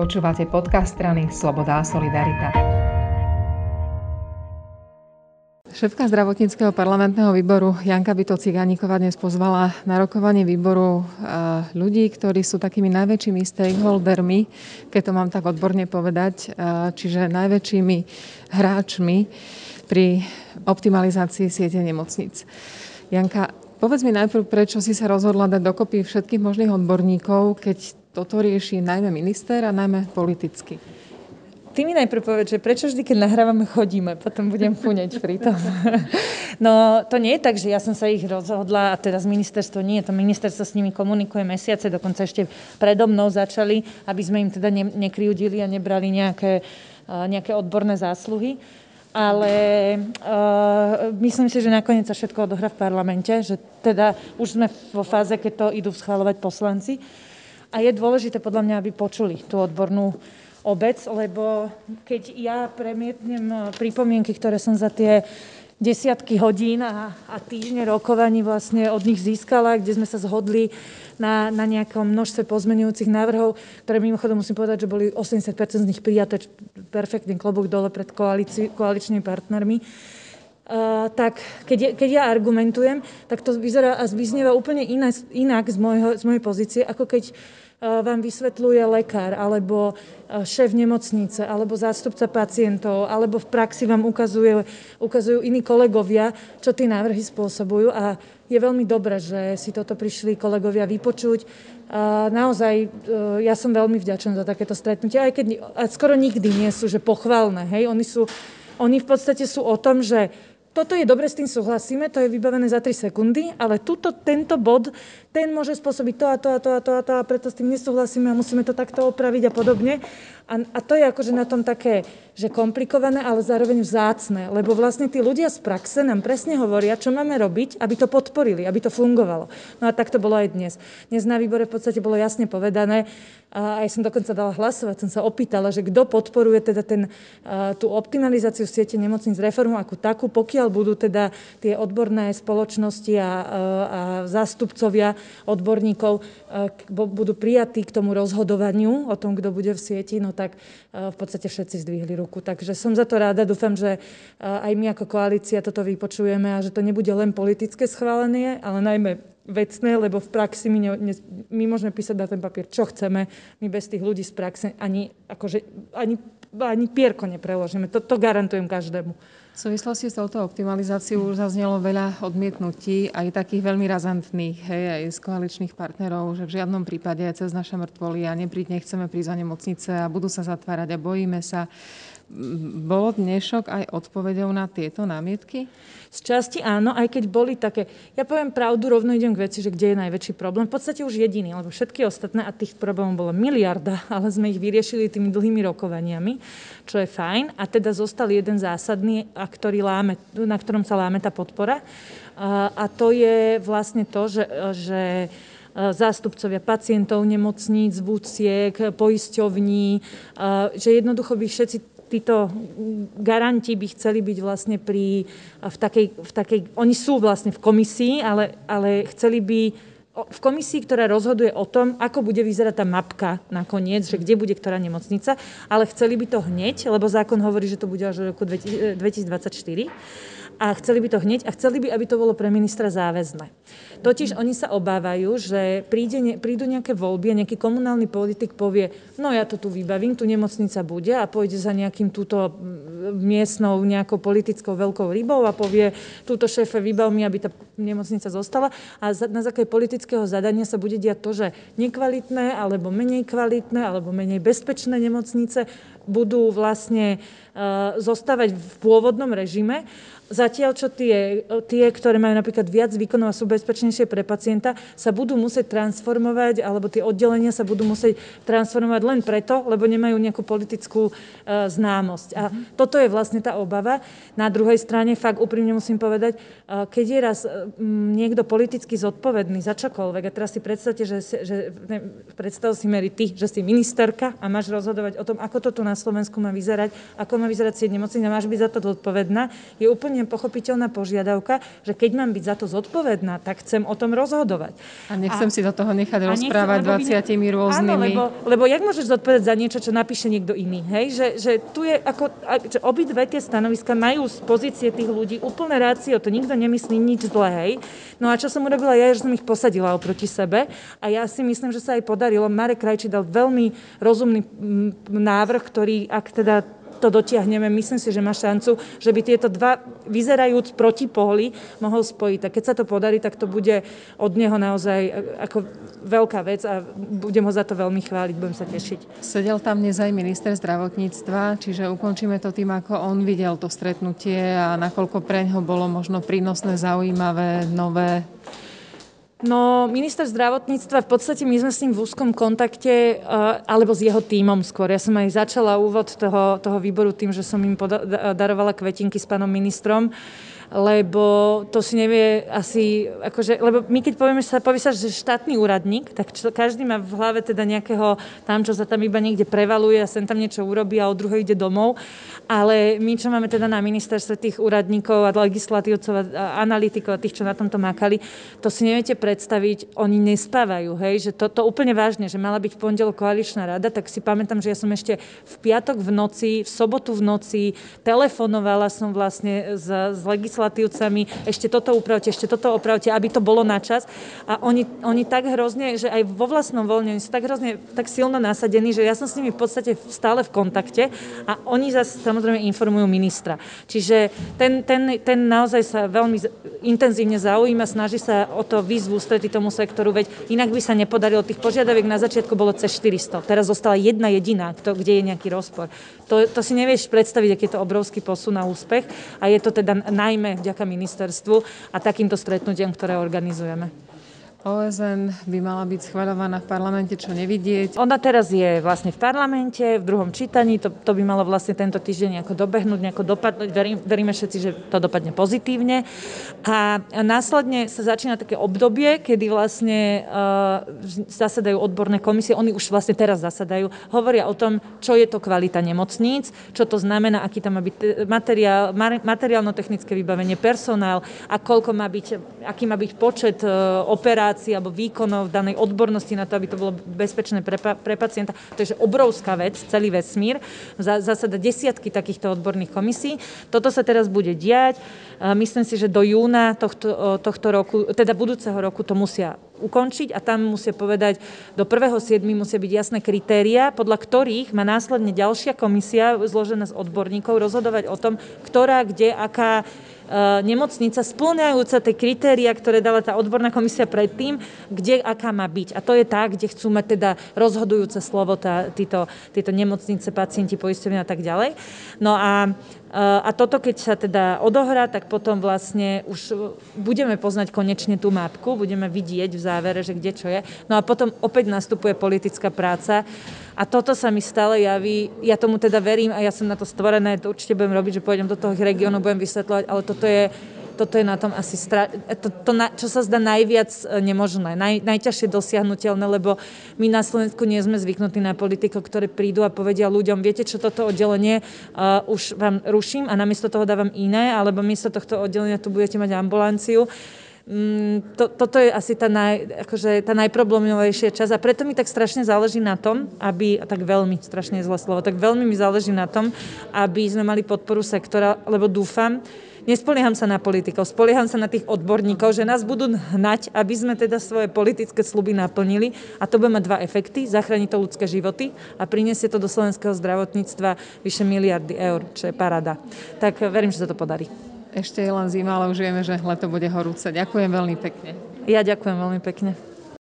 Počúvate podcast strany Sloboda a Solidarita. Šéfka zdravotníckého parlamentného výboru Janka Byto Cigániková dnes pozvala na rokovanie výboru eh, ľudí, ktorí sú takými najväčšími stakeholdermi, keď to mám tak odborne povedať, eh, čiže najväčšími hráčmi pri optimalizácii siete nemocnic. Janka, povedz mi najprv, prečo si sa rozhodla dať dokopy všetkých možných odborníkov, keď toto rieši najmä minister a najmä politicky. Ty mi najprv povedz, že prečo vždy, keď nahrávame, chodíme, potom budem puneť pri tom. No, to nie je tak, že ja som sa ich rozhodla a teraz ministerstvo nie, to ministerstvo s nimi komunikuje mesiace, dokonca ešte predo mnou začali, aby sme im teda ne, nekryudili a nebrali nejaké, nejaké odborné zásluhy. Ale uh, myslím si, že nakoniec sa všetko odohrá v parlamente, že teda už sme vo fáze, keď to idú schváľovať poslanci. A je dôležité podľa mňa, aby počuli tú odbornú obec, lebo keď ja premietnem eh, pripomienky, ktoré som za tie desiatky hodín a, a týždne rokovaní vlastne od nich získala, kde sme sa zhodli na, na nejakom množstve pozmenujúcich návrhov, ktoré mimochodom musím povedať, že boli 80% z nich prijaté perfektný klobúk dole pred koalici, koaličnými partnermi. Uh, tak keď, keď ja argumentujem, tak to vyzerá a vyznieva úplne inak, inak z, môjho, z mojej pozície, ako keď vám vysvetľuje lekár, alebo šéf nemocnice, alebo zástupca pacientov, alebo v praxi vám ukazuje, ukazujú iní kolegovia, čo tie návrhy spôsobujú. A je veľmi dobré, že si toto prišli kolegovia vypočuť. Naozaj, ja som veľmi vďačná za takéto stretnutie, aj keď skoro nikdy nie sú, že pochválne. Hej? Oni, sú, oni v podstate sú o tom, že toto je dobre, s tým súhlasíme, to je vybavené za 3 sekundy, ale tuto, tento bod, ten môže spôsobiť to a to a to a to a to a preto s tým nesúhlasíme a musíme to takto opraviť a podobne. A, a to je akože na tom také, že komplikované, ale zároveň vzácne, lebo vlastne tí ľudia z praxe nám presne hovoria, čo máme robiť, aby to podporili, aby to fungovalo. No a tak to bolo aj dnes. Dnes na výbore v podstate bolo jasne povedané, a aj som dokonca dala hlasovať, som sa opýtala, že kto podporuje teda ten, tú optimalizáciu siete nemocníc reformu ako takú, pokiaľ budú teda tie odborné spoločnosti a, a zástupcovia odborníkov budú prijatí k tomu rozhodovaniu o tom, kto bude v sieti, no tak v podstate všetci zdvihli ruku. Takže som za to ráda, dúfam, že aj my ako koalícia toto vypočujeme a že to nebude len politické schválenie, ale najmä vecné, lebo v praxi my, ne, my môžeme písať na ten papier, čo chceme. My bez tých ľudí z praxe ani, akože, ani, ani pierko nepreložíme. To, to garantujem každému. V súvislosti s touto optimalizáciou už zaznelo veľa odmietnutí, aj takých veľmi razantných, hej, aj z koaličných partnerov, že v žiadnom prípade cez naše mŕtvoly a nepríď, nechceme prísť za nemocnice a budú sa zatvárať a bojíme sa. Bol dnešok aj odpovedou na tieto námietky? Z časti áno, aj keď boli také, ja poviem pravdu, rovno idem k veci, že kde je najväčší problém. V podstate už jediný, lebo všetky ostatné, a tých problémov bola miliarda, ale sme ich vyriešili tými dlhými rokovaniami, čo je fajn. A teda zostal jeden zásadný, a ktorý láme, na ktorom sa láme tá podpora. A, to je vlastne to, že, že zástupcovia pacientov, nemocníc, vúciek, poisťovní, že jednoducho by všetci títo garanti by chceli byť vlastne pri, v, takej, v takej, oni sú vlastne v komisii, ale, ale chceli by v komisii, ktorá rozhoduje o tom, ako bude vyzerať tá mapka nakoniec, že kde bude ktorá nemocnica, ale chceli by to hneď, lebo zákon hovorí, že to bude až v roku 2024 a chceli by to hneď a chceli by, aby to bolo pre ministra záväzné. Totiž oni sa obávajú, že príde, prídu nejaké voľby a nejaký komunálny politik povie, no ja to tu vybavím, tu nemocnica bude a pôjde za nejakým túto miestnou nejakou politickou veľkou rybou a povie, túto šéfe vybav mi, aby tá nemocnica zostala a na základe politického zadania sa bude diať to, že nekvalitné alebo menej kvalitné alebo menej bezpečné nemocnice budú vlastne zostávať v pôvodnom režime Zatiaľ, čo tie, tie, ktoré majú napríklad viac výkonov a sú bezpečnejšie pre pacienta, sa budú musieť transformovať, alebo tie oddelenia sa budú musieť transformovať len preto, lebo nemajú nejakú politickú uh, známosť. A toto toto je vlastne tá obava. Na druhej strane, fakt úprimne musím povedať, keď je raz niekto politicky zodpovedný za čokoľvek, a teraz si predstavte, že, že ne, predstav si Mary ty, že si ministerka a máš rozhodovať o tom, ako to tu na Slovensku má vyzerať, ako má vyzerať sieť nemocníc a máš byť za to zodpovedná, je úplne pochopiteľná požiadavka, že keď mám byť za to zodpovedná, tak chcem o tom rozhodovať. A nechcem a, si do toho nechať rozprávať 20 rôznymi... Áno, lebo, lebo jak môžeš zodpovedať za niečo, čo napíše niekto iný, hej? Že, že tu je ako, že obidve tie stanoviska majú z pozície tých ľudí úplné rácio, to nikto nemyslí nič zlé, hej? No a čo som urobila ja, že som ich posadila oproti sebe a ja si myslím, že sa aj podarilo. Marek Krajčí dal veľmi rozumný návrh, ktorý, ak teda to dotiahneme, myslím si, že má šancu, že by tieto dva vyzerajúc proti pohli mohol spojiť. A keď sa to podarí, tak to bude od neho naozaj e, ako veľká vec a budem ho za to veľmi chváliť, budem sa tešiť. Sedel tam dnes aj minister zdravotníctva, čiže ukončíme to tým, ako on videl to stretnutie a nakoľko preň ho bolo možno prínosné, zaujímavé, nové. No, minister zdravotníctva, v podstate my sme s ním v úzkom kontakte, eh, alebo s jeho tímom skôr. Ja som aj začala úvod toho, toho výboru tým, že som im poda- darovala kvetinky s pánom ministrom lebo to si nevie asi, akože, lebo my keď povieme, sa povie sa, že štátny úradník, tak čo, každý má v hlave teda nejakého tam, čo sa tam iba niekde prevaluje a sem tam niečo urobí a od druhého ide domov. Ale my, čo máme teda na ministerstve tých úradníkov a legislatívcov a analytikov a tých, čo na tomto makali, to si neviete predstaviť, oni nespávajú, hej, že to, to úplne vážne, že mala byť pondelok koaličná rada, tak si pamätám, že ja som ešte v piatok v noci, v sobotu v noci telefonovala som vlastne s, s legislatívcom legislatívcami, ešte toto upravte, ešte toto opravte, aby to bolo na čas. A oni, oni tak hrozne, že aj vo vlastnom voľne, oni sú tak hrozne, tak silno nasadení, že ja som s nimi v podstate stále v kontakte a oni zase samozrejme informujú ministra. Čiže ten, ten, ten naozaj sa veľmi intenzívne zaujíma, snaží sa o to výzvu strety tomu sektoru, veď inak by sa nepodarilo. Tých požiadaviek na začiatku bolo cez 400, teraz zostala jedna jediná, to, kde je nejaký rozpor. To, to si nevieš predstaviť, aký je to obrovský posun na úspech a je to teda najmä vďaka ministerstvu a takýmto stretnutiam, ktoré organizujeme. OSN by mala byť schváľovaná v parlamente, čo nevidieť. Ona teraz je vlastne v parlamente, v druhom čítaní, to, to by malo vlastne tento týždeň nejako dobehnúť, nejako dopadnúť. Verím, veríme všetci, že to dopadne pozitívne. A následne sa začína také obdobie, kedy vlastne uh, zasadajú odborné komisie, oni už vlastne teraz zasadajú, hovoria o tom, čo je to kvalita nemocníc, čo to znamená, aký tam má byť materiál, materiálno-technické vybavenie, personál a koľko má byť, aký má byť počet uh, operácií operácií alebo výkonov danej odbornosti na to, aby to bolo bezpečné pre, pre pacienta. To je obrovská vec, celý vesmír. Zásada desiatky takýchto odborných komisí. Toto sa teraz bude diať. Myslím si, že do júna tohto, tohto roku, teda budúceho roku to musia ukončiť a tam musia povedať, do 1.7. musia byť jasné kritéria, podľa ktorých má následne ďalšia komisia zložená z odborníkov rozhodovať o tom, ktorá, kde, aká nemocnica splňajúca tie kritéria, ktoré dala tá odborná komisia predtým, kde aká má byť. A to je tá, kde chcú mať teda rozhodujúce slovo tá, títo, títo nemocnice, pacienti, poistovne a tak ďalej. No a eh, a toto, keď sa teda odohrá, tak potom vlastne už budeme poznať konečne tú mapku, budeme vidieť v závere, že kde čo je. No a potom opäť nastupuje politická práca a toto sa mi stále javí, ja tomu teda verím a ja som na to stvorené, to určite budem robiť, že pôjdem do toho regiónu, budem vysvetľovať, ale toto je, toto je na tom asi, stra- to, to, čo sa zdá najviac e, nemožné, naj, najťažšie dosiahnutelné, lebo my na Slovensku nie sme zvyknutí na politikov, ktorí prídu a povedia ľuďom, viete čo, toto oddelenie uh, už vám ruším a namiesto toho dávam iné, alebo miesto tohto oddelenia tu budete mať ambulanciu. Mm, to, toto je asi tá, naj, akože tá najproblémovejšia časť a preto mi tak strašne záleží na tom, aby, tak veľmi, strašne zlé slovo, tak veľmi mi záleží na tom, aby sme mali podporu sektora, lebo dúfam, nespolieham sa na politikov, spolieham sa na tých odborníkov, že nás budú hnať, aby sme teda svoje politické sluby naplnili a to bude mať dva efekty, zachráni to ľudské životy a priniesie to do slovenského zdravotníctva vyše miliardy eur, čo je parada. Tak verím, že sa to podarí. Ešte je len zima, ale už vieme, že leto bude horúce. Ďakujem veľmi pekne. Ja ďakujem veľmi pekne.